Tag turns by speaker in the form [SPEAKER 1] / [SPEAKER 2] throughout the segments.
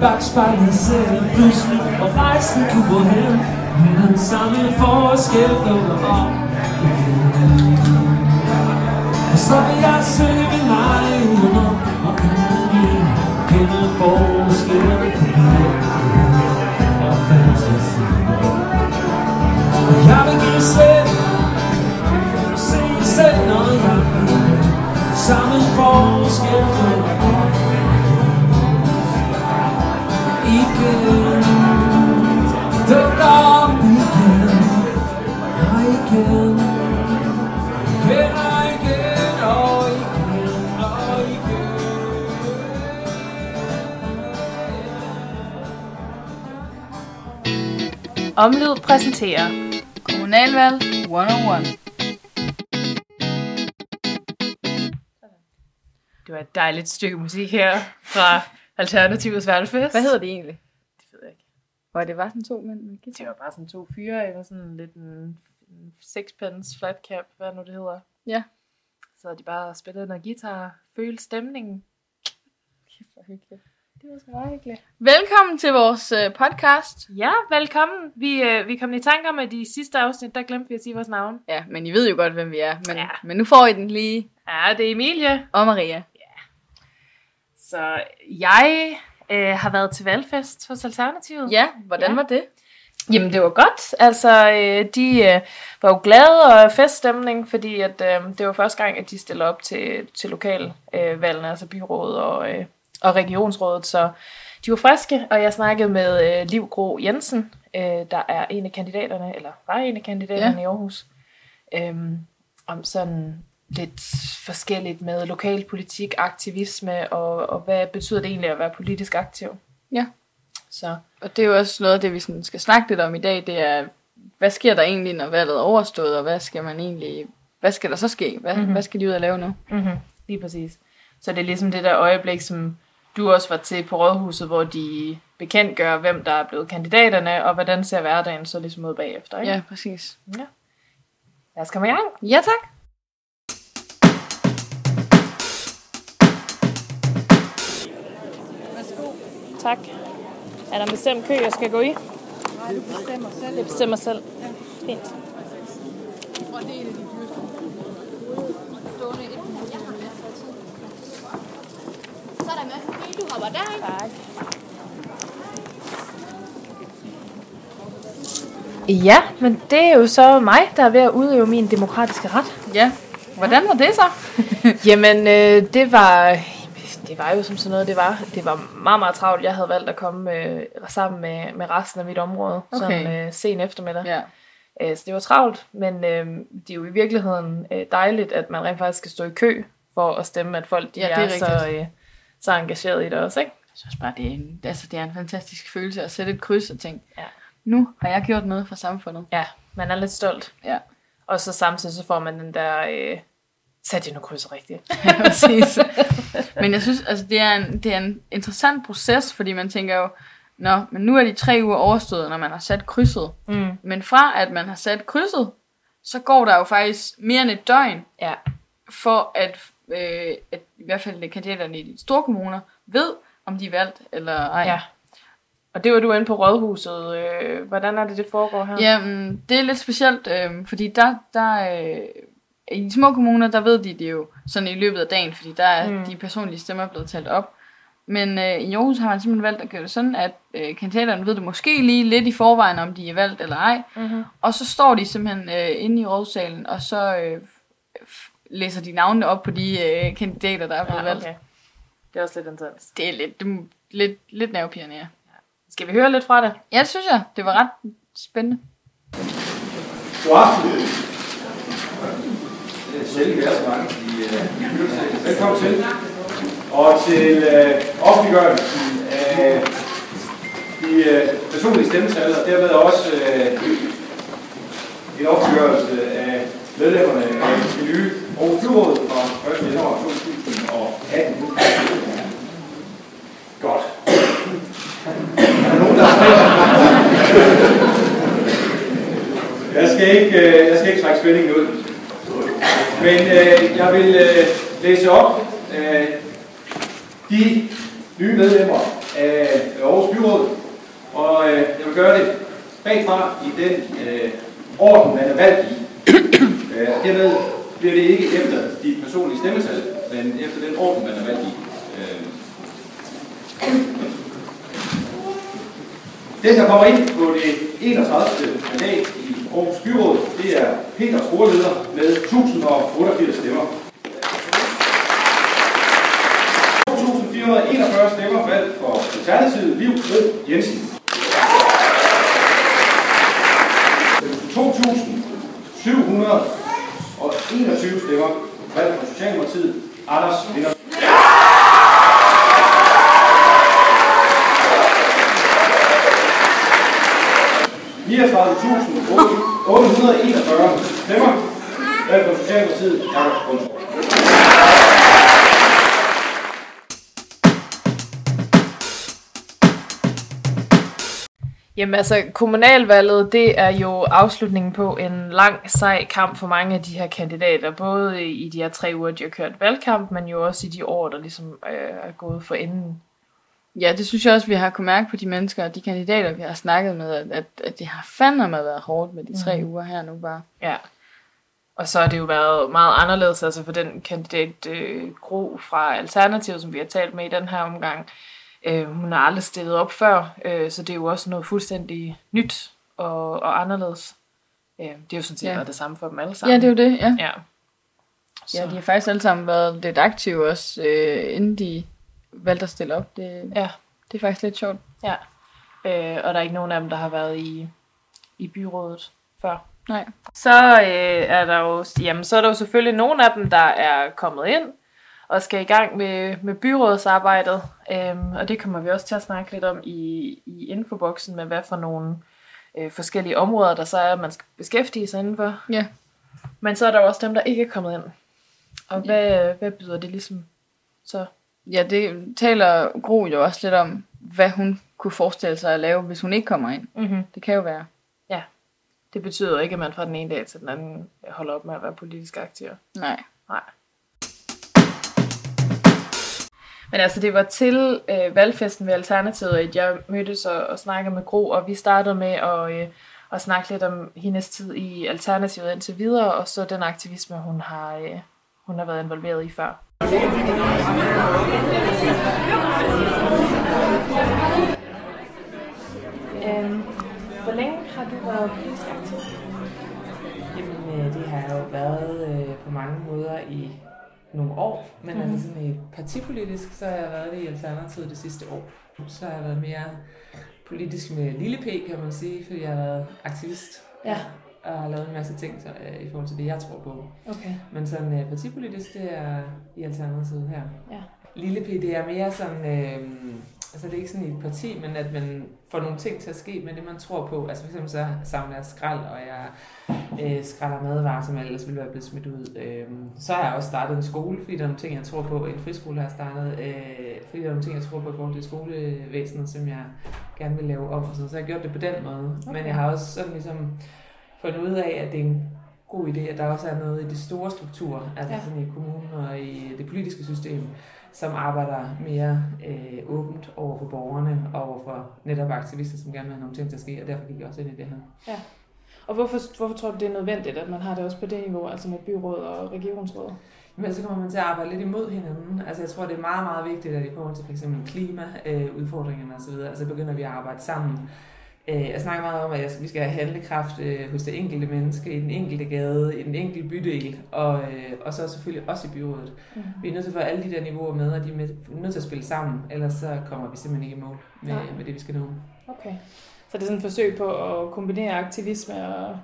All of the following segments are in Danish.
[SPEAKER 1] Bagspejlet ser jeg pludselig, og rejsen du går hen. Med den samme forskel dukker op Og så vil jeg søge min egen under Og kende kende forskellen på mig. Og fantasi Og jeg vil give slip igen Dukker op igen Og igen Igen og igen og igen og
[SPEAKER 2] Omlyd præsenterer
[SPEAKER 3] Kommunalvalg 101.
[SPEAKER 2] Det var et dejligt stykke musik her fra Alternativets valgfest.
[SPEAKER 3] Hvad hedder det egentlig?
[SPEAKER 2] Det ved jeg ikke.
[SPEAKER 3] Hvor det var sådan to mænd med
[SPEAKER 2] Det var bare sådan to fyre, eller sådan lidt en, en sixpence flat cap, hvad nu det hedder.
[SPEAKER 3] Ja.
[SPEAKER 2] Så de bare spillede noget guitar, følte stemningen.
[SPEAKER 3] Kæft, hvor hyggeligt.
[SPEAKER 2] Det var så meget hyggeligt.
[SPEAKER 3] Velkommen til vores øh, podcast.
[SPEAKER 2] Ja, velkommen. Vi, øh, vi kom i tanke om, at i sidste afsnit, der glemte vi at sige vores navn.
[SPEAKER 3] Ja, men I ved jo godt, hvem vi er. Men,
[SPEAKER 2] ja.
[SPEAKER 3] men nu får I den lige.
[SPEAKER 2] Ja, det er Emilie.
[SPEAKER 3] Og Maria.
[SPEAKER 2] Så jeg øh, har været til valgfest hos Alternativet.
[SPEAKER 3] Ja, hvordan
[SPEAKER 2] Ja.
[SPEAKER 3] var det?
[SPEAKER 2] Jamen, det var godt. Altså, øh, de øh, var jo glade og feststemning, fordi at, øh, det var første gang, at de stillede op til, til lokalvalgene, altså byrådet og, øh, og regionsrådet. Så de var friske, og jeg snakkede med øh, Liv Gro Jensen, øh, der er en af kandidaterne, eller var en af kandidaterne ja. i Aarhus, øh, om sådan lidt forskelligt med lokalpolitik, aktivisme, og, og hvad betyder det egentlig at være politisk aktiv.
[SPEAKER 3] Ja.
[SPEAKER 2] Så
[SPEAKER 3] Og det er jo også noget af det, vi sådan skal snakke lidt om i dag. Det er, hvad sker der egentlig, når valget er overstået, og hvad skal man egentlig... Hvad skal der så ske? Hvad,
[SPEAKER 2] Mhm.
[SPEAKER 3] mm-hmm. hvad skal de ud og lave nu?
[SPEAKER 2] Mm-hmm. Lige præcis. Så det er ligesom det der øjeblik, som du også var til på Rådhuset, hvor de bekendtgør, hvem der er blevet kandidaterne, og hvordan ser hverdagen så ligesom ud bagefter. Ikke?
[SPEAKER 3] Ja, præcis.
[SPEAKER 2] ja. Lad os komme i gang.
[SPEAKER 3] Ja, tak.
[SPEAKER 2] Tak. Er der en bestemt kø, jeg skal gå i? Nej, du bestemmer selv. Jeg bestemmer selv. Ja. Fint.
[SPEAKER 4] Så er der med. Du hopper der, ikke?
[SPEAKER 2] Tak. Ja, men det er jo så mig, der er ved at udøve min demokratiske ret.
[SPEAKER 3] Ja. Hvordan var det så?
[SPEAKER 2] Jamen, øh, det var det var jo som sådan noget, det var. Det var meget, meget travlt. Jeg havde valgt at komme øh, sammen med, med resten af mit område,
[SPEAKER 3] Okay.
[SPEAKER 2] sådan øh, sen eftermiddag.
[SPEAKER 3] ja.
[SPEAKER 2] Øh, så det var travlt, men øh, det er jo i virkeligheden øh, dejligt, at man rent faktisk skal stå i kø for at stemme, at folk de
[SPEAKER 3] Ja, det
[SPEAKER 2] er,
[SPEAKER 3] er
[SPEAKER 2] så, øh, så engageret i det også, ikke?
[SPEAKER 3] Jeg synes bare, det er, en, altså, det er en fantastisk følelse at sætte et kryds og tænke,
[SPEAKER 2] Ja.
[SPEAKER 3] nu har jeg gjort noget for samfundet.
[SPEAKER 2] Ja, man er lidt stolt.
[SPEAKER 3] Ja.
[SPEAKER 2] Og så samtidig så får man den der, øh, sat jeg nu krydset rigtigt.
[SPEAKER 3] Ja, præcis. Men jeg synes, altså, det, er en, det er en interessant proces, fordi man tænker jo, Nå, men nu er de tre uger overstået, når man har sat krydset.
[SPEAKER 2] Mm.
[SPEAKER 3] Men fra at man har sat krydset, så går der jo faktisk mere end et døgn,
[SPEAKER 2] Ja.
[SPEAKER 3] for at, øh, at i hvert fald kandidaterne i de store kommuner ved, om de er valgt eller ej.
[SPEAKER 2] ja. Og det var du inde på Rådhuset. Øh, hvordan er det, det foregår her?
[SPEAKER 3] Jamen, det er lidt specielt, øh, fordi der, der øh, i de små kommuner, der ved de det jo sådan i løbet af dagen, fordi der er
[SPEAKER 2] Mm.
[SPEAKER 3] de personlige stemmer blevet talt op. Men øh, i Aarhus har man simpelthen valgt at gøre det sådan, at øh, kandidaterne ved det måske lige lidt i forvejen, om de er valgt eller ej.
[SPEAKER 2] Mm-hmm.
[SPEAKER 3] Og så står de simpelthen øh, inde i rådsalen, og så øh, f- læser de navnene op på de øh, kandidater, der er blevet
[SPEAKER 2] Ja,
[SPEAKER 3] valgt.
[SPEAKER 2] okay. Det er også lidt intens.
[SPEAKER 3] Det er lidt, det, er lidt, lidt nervepirrende, ja.
[SPEAKER 2] Skal vi høre lidt fra det?
[SPEAKER 3] Ja, det synes jeg. Det var ret spændende.
[SPEAKER 5] God aften. Sjældent, vi så mange i byrådsalen. Øh, Velkommen til. Og til øh, offentliggørelsen af de øh, personlige stemmetal, og dermed også øh, en offentliggørelse af medlemmerne af det nye Aarhus Byråd fra 1. januar 2018. Godt. Er der nogen, der Jeg skal ikke, øh, jeg skal ikke trække spændingen ud. Men øh, jeg vil øh, læse op øh, de nye medlemmer af Aarhus Byråd, og øh, jeg vil gøre det bagfra i den øh, orden, man er valgt i. Øh, dermed bliver det ikke efter dit personlige stemmetal, men efter den orden, man er valgt i. Øh. Den, der kommer ind på det 31. mandat i Aarhus Byråd, det er Peter Skoleleder med 1088 stemmer. 2.441 stemmer valgt for Alternativet Liv Bro Jensen.
[SPEAKER 2] Jamen altså, kommunalvalget, det er jo afslutningen på en lang, sej kamp for mange af de her kandidater. Både i de her tre uger, de har kørt valgkamp, men jo også i de år, der ligesom øh, er gået for enden.
[SPEAKER 3] Ja, det synes jeg også, vi har kunnet mærke på de mennesker og de kandidater, vi har snakket med, at, at, at det har fandme været hårdt med de tre mm. uger her nu bare.
[SPEAKER 2] Ja. Og så har det jo været meget anderledes, altså for den kandidat øh, Gro fra Alternativet, som vi har talt med i den her omgang. Øh, hun har aldrig stillet op før, øh, så det er jo også noget fuldstændig nyt og, og anderledes. Øh, det er jo sådan set
[SPEAKER 3] Ja.
[SPEAKER 2] været det samme for dem alle sammen.
[SPEAKER 3] Ja, det er jo det, ja.
[SPEAKER 2] Ja.
[SPEAKER 3] Ja, de har faktisk alle sammen været lidt aktive også, øh, inden de valgte at stille op. Det,
[SPEAKER 2] Ja.
[SPEAKER 3] det er faktisk lidt sjovt.
[SPEAKER 2] Ja. Øh, og der er ikke nogen af dem, der har været i, i byrådet før.
[SPEAKER 3] Nej.
[SPEAKER 2] Så øh, er der jo, jamen, så er der jo selvfølgelig nogle af dem, der er kommet ind og skal i gang med, med byrådsarbejdet. Øhm, og det kommer vi også til at snakke lidt om i, i infoboksen med, hvad for nogle øh, forskellige områder, der så er, man skal beskæftige sig indenfor.
[SPEAKER 3] Ja.
[SPEAKER 2] Men så er der jo også dem, der ikke er kommet ind. Og hvad, hvad byder det ligesom så?
[SPEAKER 3] Ja, det taler Gro jo også lidt om, hvad hun kunne forestille sig at lave, hvis hun ikke kommer ind.
[SPEAKER 2] Mm-hmm.
[SPEAKER 3] Det kan jo være.
[SPEAKER 2] Det betyder jo ikke, at man fra den ene dag til den anden holder op med at være politisk aktiv.
[SPEAKER 3] Nej.
[SPEAKER 2] Nej. Men altså, det var til øh, valgfesten ved Alternativet, at jeg mødtes og, og snakkede med Gro, og vi startede med at, øh, at snakke lidt om hendes tid i Alternativet indtil videre, og så den aktivisme, hun har, øh, hun har været involveret i før. Øhm, hvor længe har du været politisk aktiv?
[SPEAKER 6] Jamen, øh, det har jo været øh, på mange måder i nogle år, men mm. altså sådan i partipolitisk, så har jeg været det i Alternativet det sidste år. Så har jeg været mere politisk med lille p, kan man sige, fordi jeg har været aktivist.
[SPEAKER 2] Ja.
[SPEAKER 6] Og har lavet en masse ting så, øh, i forhold til det, jeg tror på.
[SPEAKER 2] Okay.
[SPEAKER 6] Men sådan øh, partipolitisk, det er i Alternativet her.
[SPEAKER 2] Ja.
[SPEAKER 6] Lille P, det er mere sådan, øh, altså det er ikke sådan i et parti, men at man får nogle ting til at ske med det, man tror på. Altså for eksempel så samler jeg skrald, og jeg øh, skræller madvarer, som ellers ville være blevet smidt ud. Øh, så har jeg også startet en skole, fordi der er nogle ting, jeg tror på. En friskole har jeg startet, øh, fordi der er nogle ting, jeg tror på i forhold til skolevæsenet, som jeg gerne vil lave om. Og sådan. Så jeg har gjort det på den måde. Okay. Men jeg har også sådan ligesom fundet ud af, at det er en god idé, at der også er noget i de store strukturer, altså
[SPEAKER 2] Ja.
[SPEAKER 6] sådan i kommunen og i politiske system, som arbejder mere øh, åbent over for borgerne og over for netop aktivister, som gerne vil have nogle ting til at ske, og derfor gik jeg også ind i det her.
[SPEAKER 2] Og hvorfor, hvorfor tror du, det er nødvendigt, at man har det også på det niveau, altså med byråd og regionsråd?
[SPEAKER 6] Men så kommer man til at arbejde lidt imod hinanden. Altså jeg tror, det er meget, meget vigtigt, at i forhold til f.eks. klimaudfordringerne osv., altså begynder vi at arbejde sammen. Øh, Jeg snakker meget om, at jeg vi skal have handlekraft øh, hos det enkelte menneske, i den enkelte gade, i den enkelte bydel, og, øh, og så selvfølgelig også i byrådet.
[SPEAKER 2] Mm.
[SPEAKER 6] Vi er nødt til at få alle de der niveauer med, og de er med, nødt til at spille sammen, ellers så kommer vi simpelthen ikke i mål med,
[SPEAKER 2] Nej.
[SPEAKER 6] med det, vi skal nå.
[SPEAKER 2] Okay. Så det er sådan et forsøg på at kombinere aktivisme og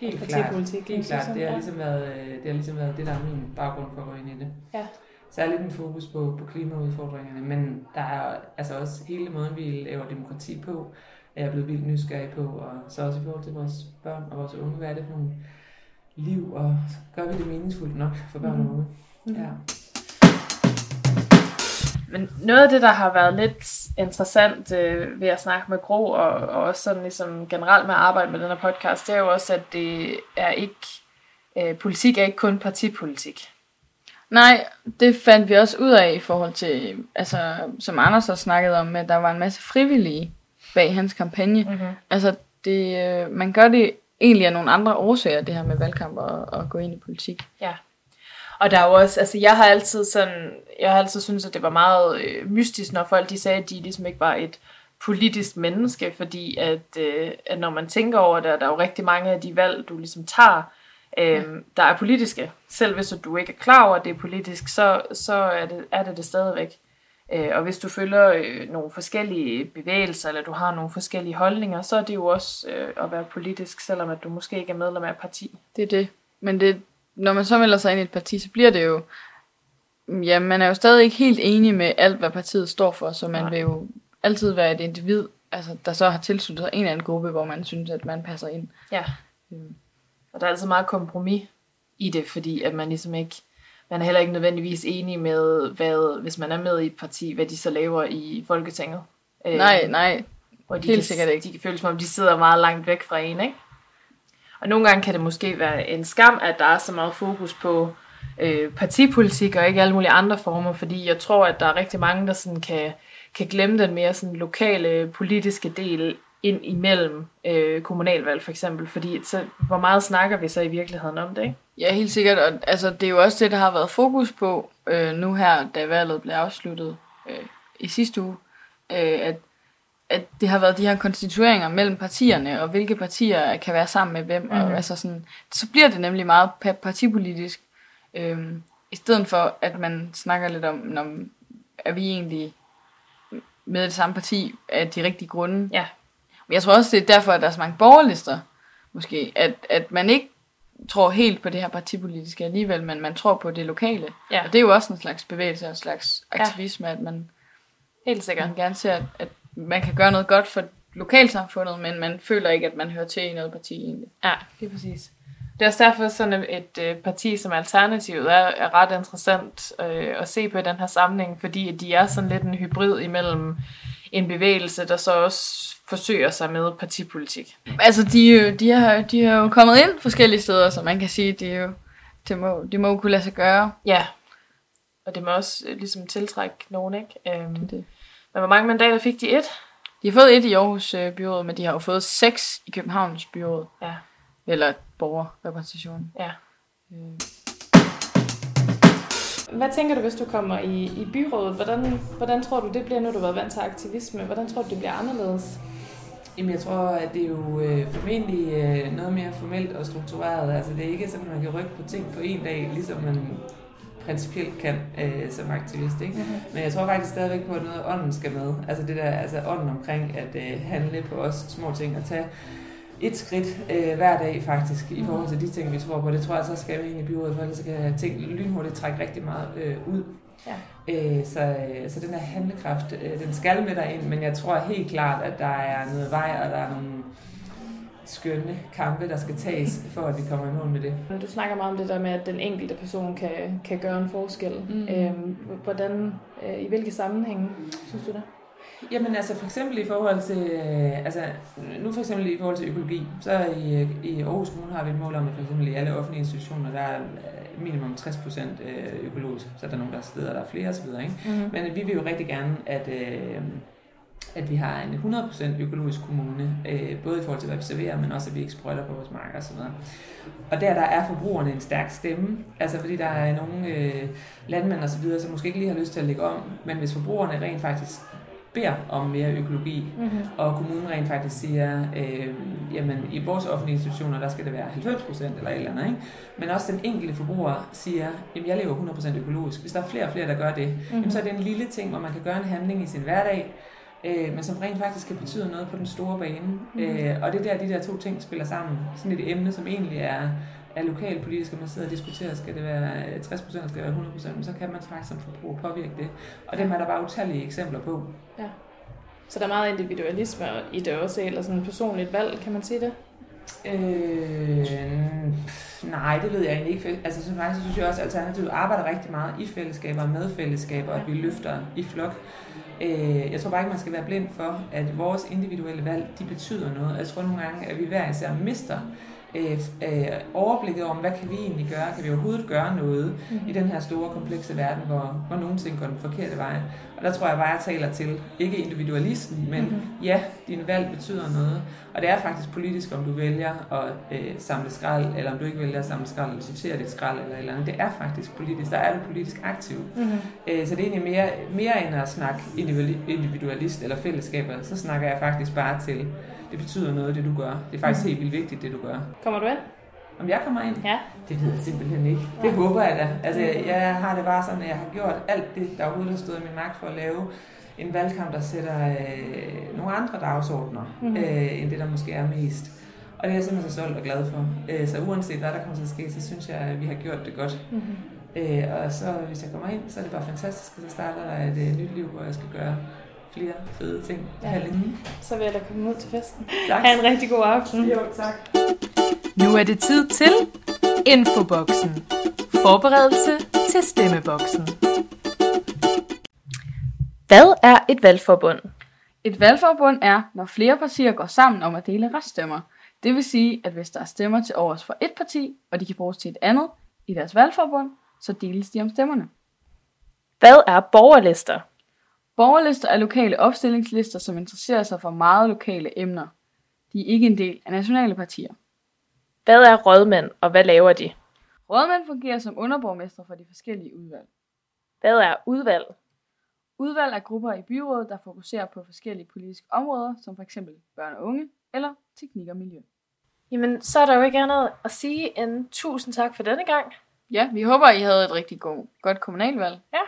[SPEAKER 6] Helt
[SPEAKER 2] partipolitik?
[SPEAKER 6] Helt klart. Det har, ligesom været, øh, det har ligesom været det, der er min baggrund for at gå ind i det.
[SPEAKER 2] Ja.
[SPEAKER 6] Særligt med fokus på, på klimaudfordringerne, men der er altså også hele måden, vi laver demokrati på, er jeg blevet vildt nysgerrig på, og så også i forhold til vores børn og vores unge, hvad er det for nogle liv, og gør vi det meningsfuldt nok for børn
[SPEAKER 2] Mhm.
[SPEAKER 6] og unge?
[SPEAKER 2] Mhm.
[SPEAKER 6] Ja.
[SPEAKER 2] Men noget af det, der har været lidt interessant øh, ved at snakke med Gro, og, og også sådan ligesom generelt med at arbejde med den her podcast, det er jo også, at det er ikke, øh, politik er ikke kun partipolitik.
[SPEAKER 3] Nej, det fandt vi også ud af i forhold til, altså, som Anders har snakket om, at der var en masse frivillige bag hans kampagne.
[SPEAKER 2] Mm-hmm.
[SPEAKER 3] Altså, det, øh, man gør det egentlig af nogle andre årsager, det her med valgkamp og, og gå ind i politik.
[SPEAKER 2] Og der er jo også, altså jeg har altid sådan, jeg har altid syntes, at det var meget øh, mystisk, når folk de sagde, at de ligesom ikke var et politisk menneske, fordi at, øh, at når man tænker over det, der er jo rigtig mange af de valg, du ligesom tager, øh, der er politiske. Selv hvis du ikke er klar over, at det er politisk, så, så er, det, er det det stadigvæk. Øh, og hvis du følger øh, nogle forskellige bevægelser, eller du har nogle forskellige holdninger, så er det jo også øh, at være politisk, selvom at du måske ikke er medlem af et parti.
[SPEAKER 3] Det er det. Men det, når man så melder sig ind i et parti, så bliver det jo... Ja, man er jo stadig ikke helt enig med alt, hvad partiet står for, så man
[SPEAKER 2] Nej.
[SPEAKER 3] vil jo altid være et individ, altså, der så har tilsluttet sig en eller anden gruppe, hvor man synes, at man passer ind.
[SPEAKER 2] Ja.
[SPEAKER 3] Mm.
[SPEAKER 2] Og der er altid meget kompromis i det, fordi at man ligesom ikke, man er heller ikke nødvendigvis enig med, hvad, hvis man er med i et parti, hvad de så laver i Folketinget. Øh,
[SPEAKER 3] Nej, nej.
[SPEAKER 2] hvor de
[SPEAKER 3] helt
[SPEAKER 2] kan,
[SPEAKER 3] sikkert ikke.
[SPEAKER 2] De kan føle som om, de sidder meget langt væk fra en, ikke? Og nogle gange kan det måske være en skam, at der er så meget fokus på øh, partipolitik og ikke alle mulige andre former, fordi jeg tror, at der er rigtig mange, der sådan kan, kan glemme den mere sådan lokale politiske del ind imellem øh, kommunalvalg for eksempel, fordi så, hvor meget snakker vi så i virkeligheden om det, ikke?
[SPEAKER 3] Ja, helt sikkert. Og altså, det er jo også det, der har været fokus på øh, nu her, da valget blev afsluttet øh, i sidste uge. Øh, at, at det har været de her konstitueringer mellem partierne, og hvilke partier kan være sammen med hvem. Mm. Og,
[SPEAKER 2] Mhm.
[SPEAKER 3] altså sådan, så bliver det nemlig meget pa- partipolitisk, øh, i stedet for at man snakker lidt om, når, er vi egentlig med det samme parti af de rigtige grunde.
[SPEAKER 2] Ja.
[SPEAKER 3] Men jeg tror også, det er derfor, at der er så mange borgerlister, måske, at, at man ikke tror helt på det her partipolitiske alligevel, men man tror på det lokale.
[SPEAKER 2] Ja.
[SPEAKER 3] Og det er jo også en slags bevægelse og en slags aktivisme, ja. at man,
[SPEAKER 2] Helt sikkert.
[SPEAKER 3] man gerne ser, at, at man kan gøre noget godt for lokalsamfundet, men man føler ikke, at man hører til i noget parti egentlig.
[SPEAKER 2] Ja, lige præcis. Det er også derfor, sådan et, øh, parti som Alternativet er, er ret interessant øh, at se på i den her sammenhæng, fordi at de er sådan lidt en hybrid imellem en bevægelse, der så også forsøger sig med partipolitik.
[SPEAKER 3] Altså, de, er jo- de, har, de har jo kommet ind forskellige steder, så man kan sige, det er jo, det må, det må jo kunne lade sig gøre.
[SPEAKER 2] Ja, og det må også øh, ligesom tiltrække nogen, ikke? Øhm,
[SPEAKER 3] Det.
[SPEAKER 2] men hvor mange mandater fik de? Et?
[SPEAKER 3] De har fået et i Aarhus øh, byråd, men de har jo fået seks i Københavns byråd.
[SPEAKER 2] Ja.
[SPEAKER 3] Eller borgerrepræsentation.
[SPEAKER 2] Ja.
[SPEAKER 3] Øh.
[SPEAKER 2] Hvad tænker du, hvis du kommer i, i byrådet? Hvordan, hvordan tror du, det bliver, nu du har været vant til aktivisme? Hvordan tror du, det bliver anderledes?
[SPEAKER 6] Jamen, jeg tror, at det er jo øh, formentlig øh, noget mere formelt og struktureret. Altså, det er ikke sådan, at man kan rykke på ting på en dag, ligesom man principielt kan øh, som aktivist. Ikke?
[SPEAKER 2] Mhm.
[SPEAKER 6] Men jeg tror faktisk stadigvæk på, at noget ånden skal med. Altså det der, altså ånden omkring at øh, handle på os små ting og tage et skridt øh, hver dag faktisk i forhold til de ting, vi tror på. Det tror jeg så skal vi ind i byrådet, for ellers så kan ting lynhurtigt trække rigtig meget øh, ud.
[SPEAKER 2] Ja.
[SPEAKER 6] Øh, så, øh, så den her handlekraft, øh, den skal med dig ind, men jeg tror helt klart, at der er noget vej, og der er nogle skønne kampe, der skal tages, for at vi kommer i mål med det.
[SPEAKER 2] Du snakker meget om det der med, at den enkelte person kan, kan gøre en forskel.
[SPEAKER 6] Mm.
[SPEAKER 2] Øhm, hvordan, øh, I hvilke sammenhænge synes du det?
[SPEAKER 6] Jamen altså for eksempel i forhold til, øh, altså nu for eksempel i forhold til økologi, så i, i Aarhus Kommune har vi et mål om, at for eksempel i alle offentlige institutioner, der er øh, minimum 60% øh, økologisk, så er der nogle der er steder, der er flere osv. Ikke?
[SPEAKER 2] Mm-hmm.
[SPEAKER 6] Men vi vil jo rigtig gerne, at, at vi har en 100% økologisk kommune, både i forhold til hvad vi serverer, men også at vi ikke sprøjter på vores marker osv. Og der, der er forbrugerne en stærk stemme, altså fordi der er nogle øh, landmænd og så videre, som måske ikke lige har lyst til at lægge om, men hvis forbrugerne rent faktisk beder om mere økologi,
[SPEAKER 2] Mm-hmm.
[SPEAKER 6] og kommunen rent faktisk siger, øh, jamen i vores offentlige institutioner, der skal det være 90% eller et eller andet, ikke? men også den enkelte forbruger siger, jamen jeg lever 100% økologisk. Hvis der er flere og flere, der gør det, mm-hmm. jamen, så er det en lille ting, hvor man kan gøre en handling i sin hverdag, øh, men som rent faktisk kan betyde noget på den store bane. Mm-hmm. Øh, og det er der, de der to ting spiller sammen. Sådan et emne, som egentlig er er lokalpolitisk, og man sidder og diskuterer, skal det være 60% eller skal det være 100%, men så kan man faktisk som forbruger påvirke det. Og dem er der bare utallige eksempler på.
[SPEAKER 2] Så der er meget individualisme i det også, eller sådan et personligt valg, kan man sige det?
[SPEAKER 6] Øh, nej, det ved jeg egentlig ikke. Altså, så faktisk synes jeg også, at Alternativet arbejder rigtig meget i fællesskaber og med fællesskaber, at vi løfter i flok. Øh, jeg tror bare ikke, man skal være blind for, at vores individuelle valg, de betyder noget. Jeg tror nogle gange, at vi hver især mister øh, øh, overblikket over, hvad kan vi egentlig gøre? Kan vi overhovedet gøre noget mm. i den her store, komplekse verden, hvor, hvor nogle ting går den forkerte vej? Og der tror jeg bare, jeg taler til, ikke individualisten, men mm-hmm. ja, din valg betyder noget. Og det er faktisk politisk, om du vælger at øh, samle skrald, eller om du ikke vælger at samle skrald, eller sortere dit skrald, eller eller andet. Det er faktisk politisk. Der er du politisk aktiv. Mm-hmm. Øh, så det er egentlig mere, mere end at snakke individualist eller fællesskaber, så snakker jeg faktisk bare til, det betyder noget, det du gør. Det er faktisk mm-hmm. helt vildt vigtigt, det du gør.
[SPEAKER 2] Kommer du ind?
[SPEAKER 6] Om jeg kommer ind?
[SPEAKER 2] Ja.
[SPEAKER 6] Det ved jeg simpelthen ikke. Det ja. håber jeg da. Altså, jeg, jeg har det bare sådan, at jeg har gjort alt det, der overhovedet har stået i min magt for at lave en valgkamp, der sætter øh, nogle andre dagsordner, mm-hmm. øh, end det, der måske er mest. Og det er jeg simpelthen så stolt og glad for. Øh, så uanset hvad der kommer til at ske, så synes jeg, at vi har gjort det godt. Mm-hmm. Øh, og så hvis jeg kommer ind, så er det bare fantastisk, og så starter der et øh, nyt liv, hvor jeg skal gøre flere fede ting ja. herinde.
[SPEAKER 2] Så vil jeg da komme ud til festen.
[SPEAKER 6] Tak.
[SPEAKER 2] Ha' en rigtig god aften.
[SPEAKER 6] Jo, tak.
[SPEAKER 2] Nu er det tid til Infoboksen. Forberedelse til stemmeboksen. Hvad er et valgforbund?
[SPEAKER 3] Et valgforbund er, når flere partier går sammen om at dele reststemmer. Det vil sige, at hvis der er stemmer til overs for et parti, og de kan bruges til et andet i deres valgforbund, så deles de om stemmerne.
[SPEAKER 2] Hvad er borgerlister?
[SPEAKER 3] Borgerlister er lokale opstillingslister, som interesserer sig for meget lokale emner. De er ikke en del af nationale partier.
[SPEAKER 2] Hvad er rådmænd, og hvad laver de?
[SPEAKER 3] Rådmænd fungerer som underborgmester for de forskellige udvalg.
[SPEAKER 2] Hvad er udvalg?
[SPEAKER 3] Udvalg er grupper i byrådet, der fokuserer på forskellige politiske områder, som f.eks. børn og unge eller teknik og miljø.
[SPEAKER 2] Jamen, så er der jo ikke andet at sige end tusind tak for denne gang.
[SPEAKER 3] Ja, vi håber, I havde et rigtig god, godt kommunalvalg.
[SPEAKER 2] Ja,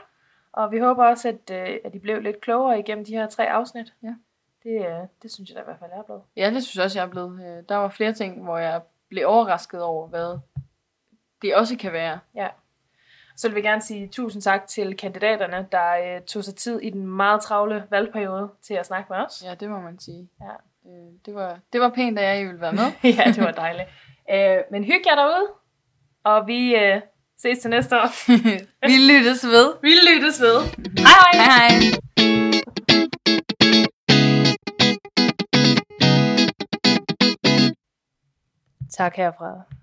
[SPEAKER 2] og vi håber også, at, øh, at I blev lidt klogere igennem de her tre afsnit.
[SPEAKER 3] Ja.
[SPEAKER 2] Det, øh, det synes jeg da i hvert fald er blevet.
[SPEAKER 3] Ja, det synes jeg også, jeg er blevet. Øh, Der var flere ting, hvor jeg blev overrasket over, hvad det også kan være.
[SPEAKER 2] Ja. Så vil vi gerne sige tusind tak til kandidaterne, der øh, tog sig tid i den meget travle valgperiode til at snakke med os.
[SPEAKER 3] Ja, det må man sige.
[SPEAKER 2] Ja.
[SPEAKER 3] Øh, Det var, det var pænt, at jeg ville være med.
[SPEAKER 2] ja, det var dejligt. Øh, men hygge jer derude, og vi øh, ses til næste år.
[SPEAKER 3] Vi lyttes ved.
[SPEAKER 2] Vi lyttes ved. Hej hej!
[SPEAKER 3] Hej hej.
[SPEAKER 2] Tak herfra.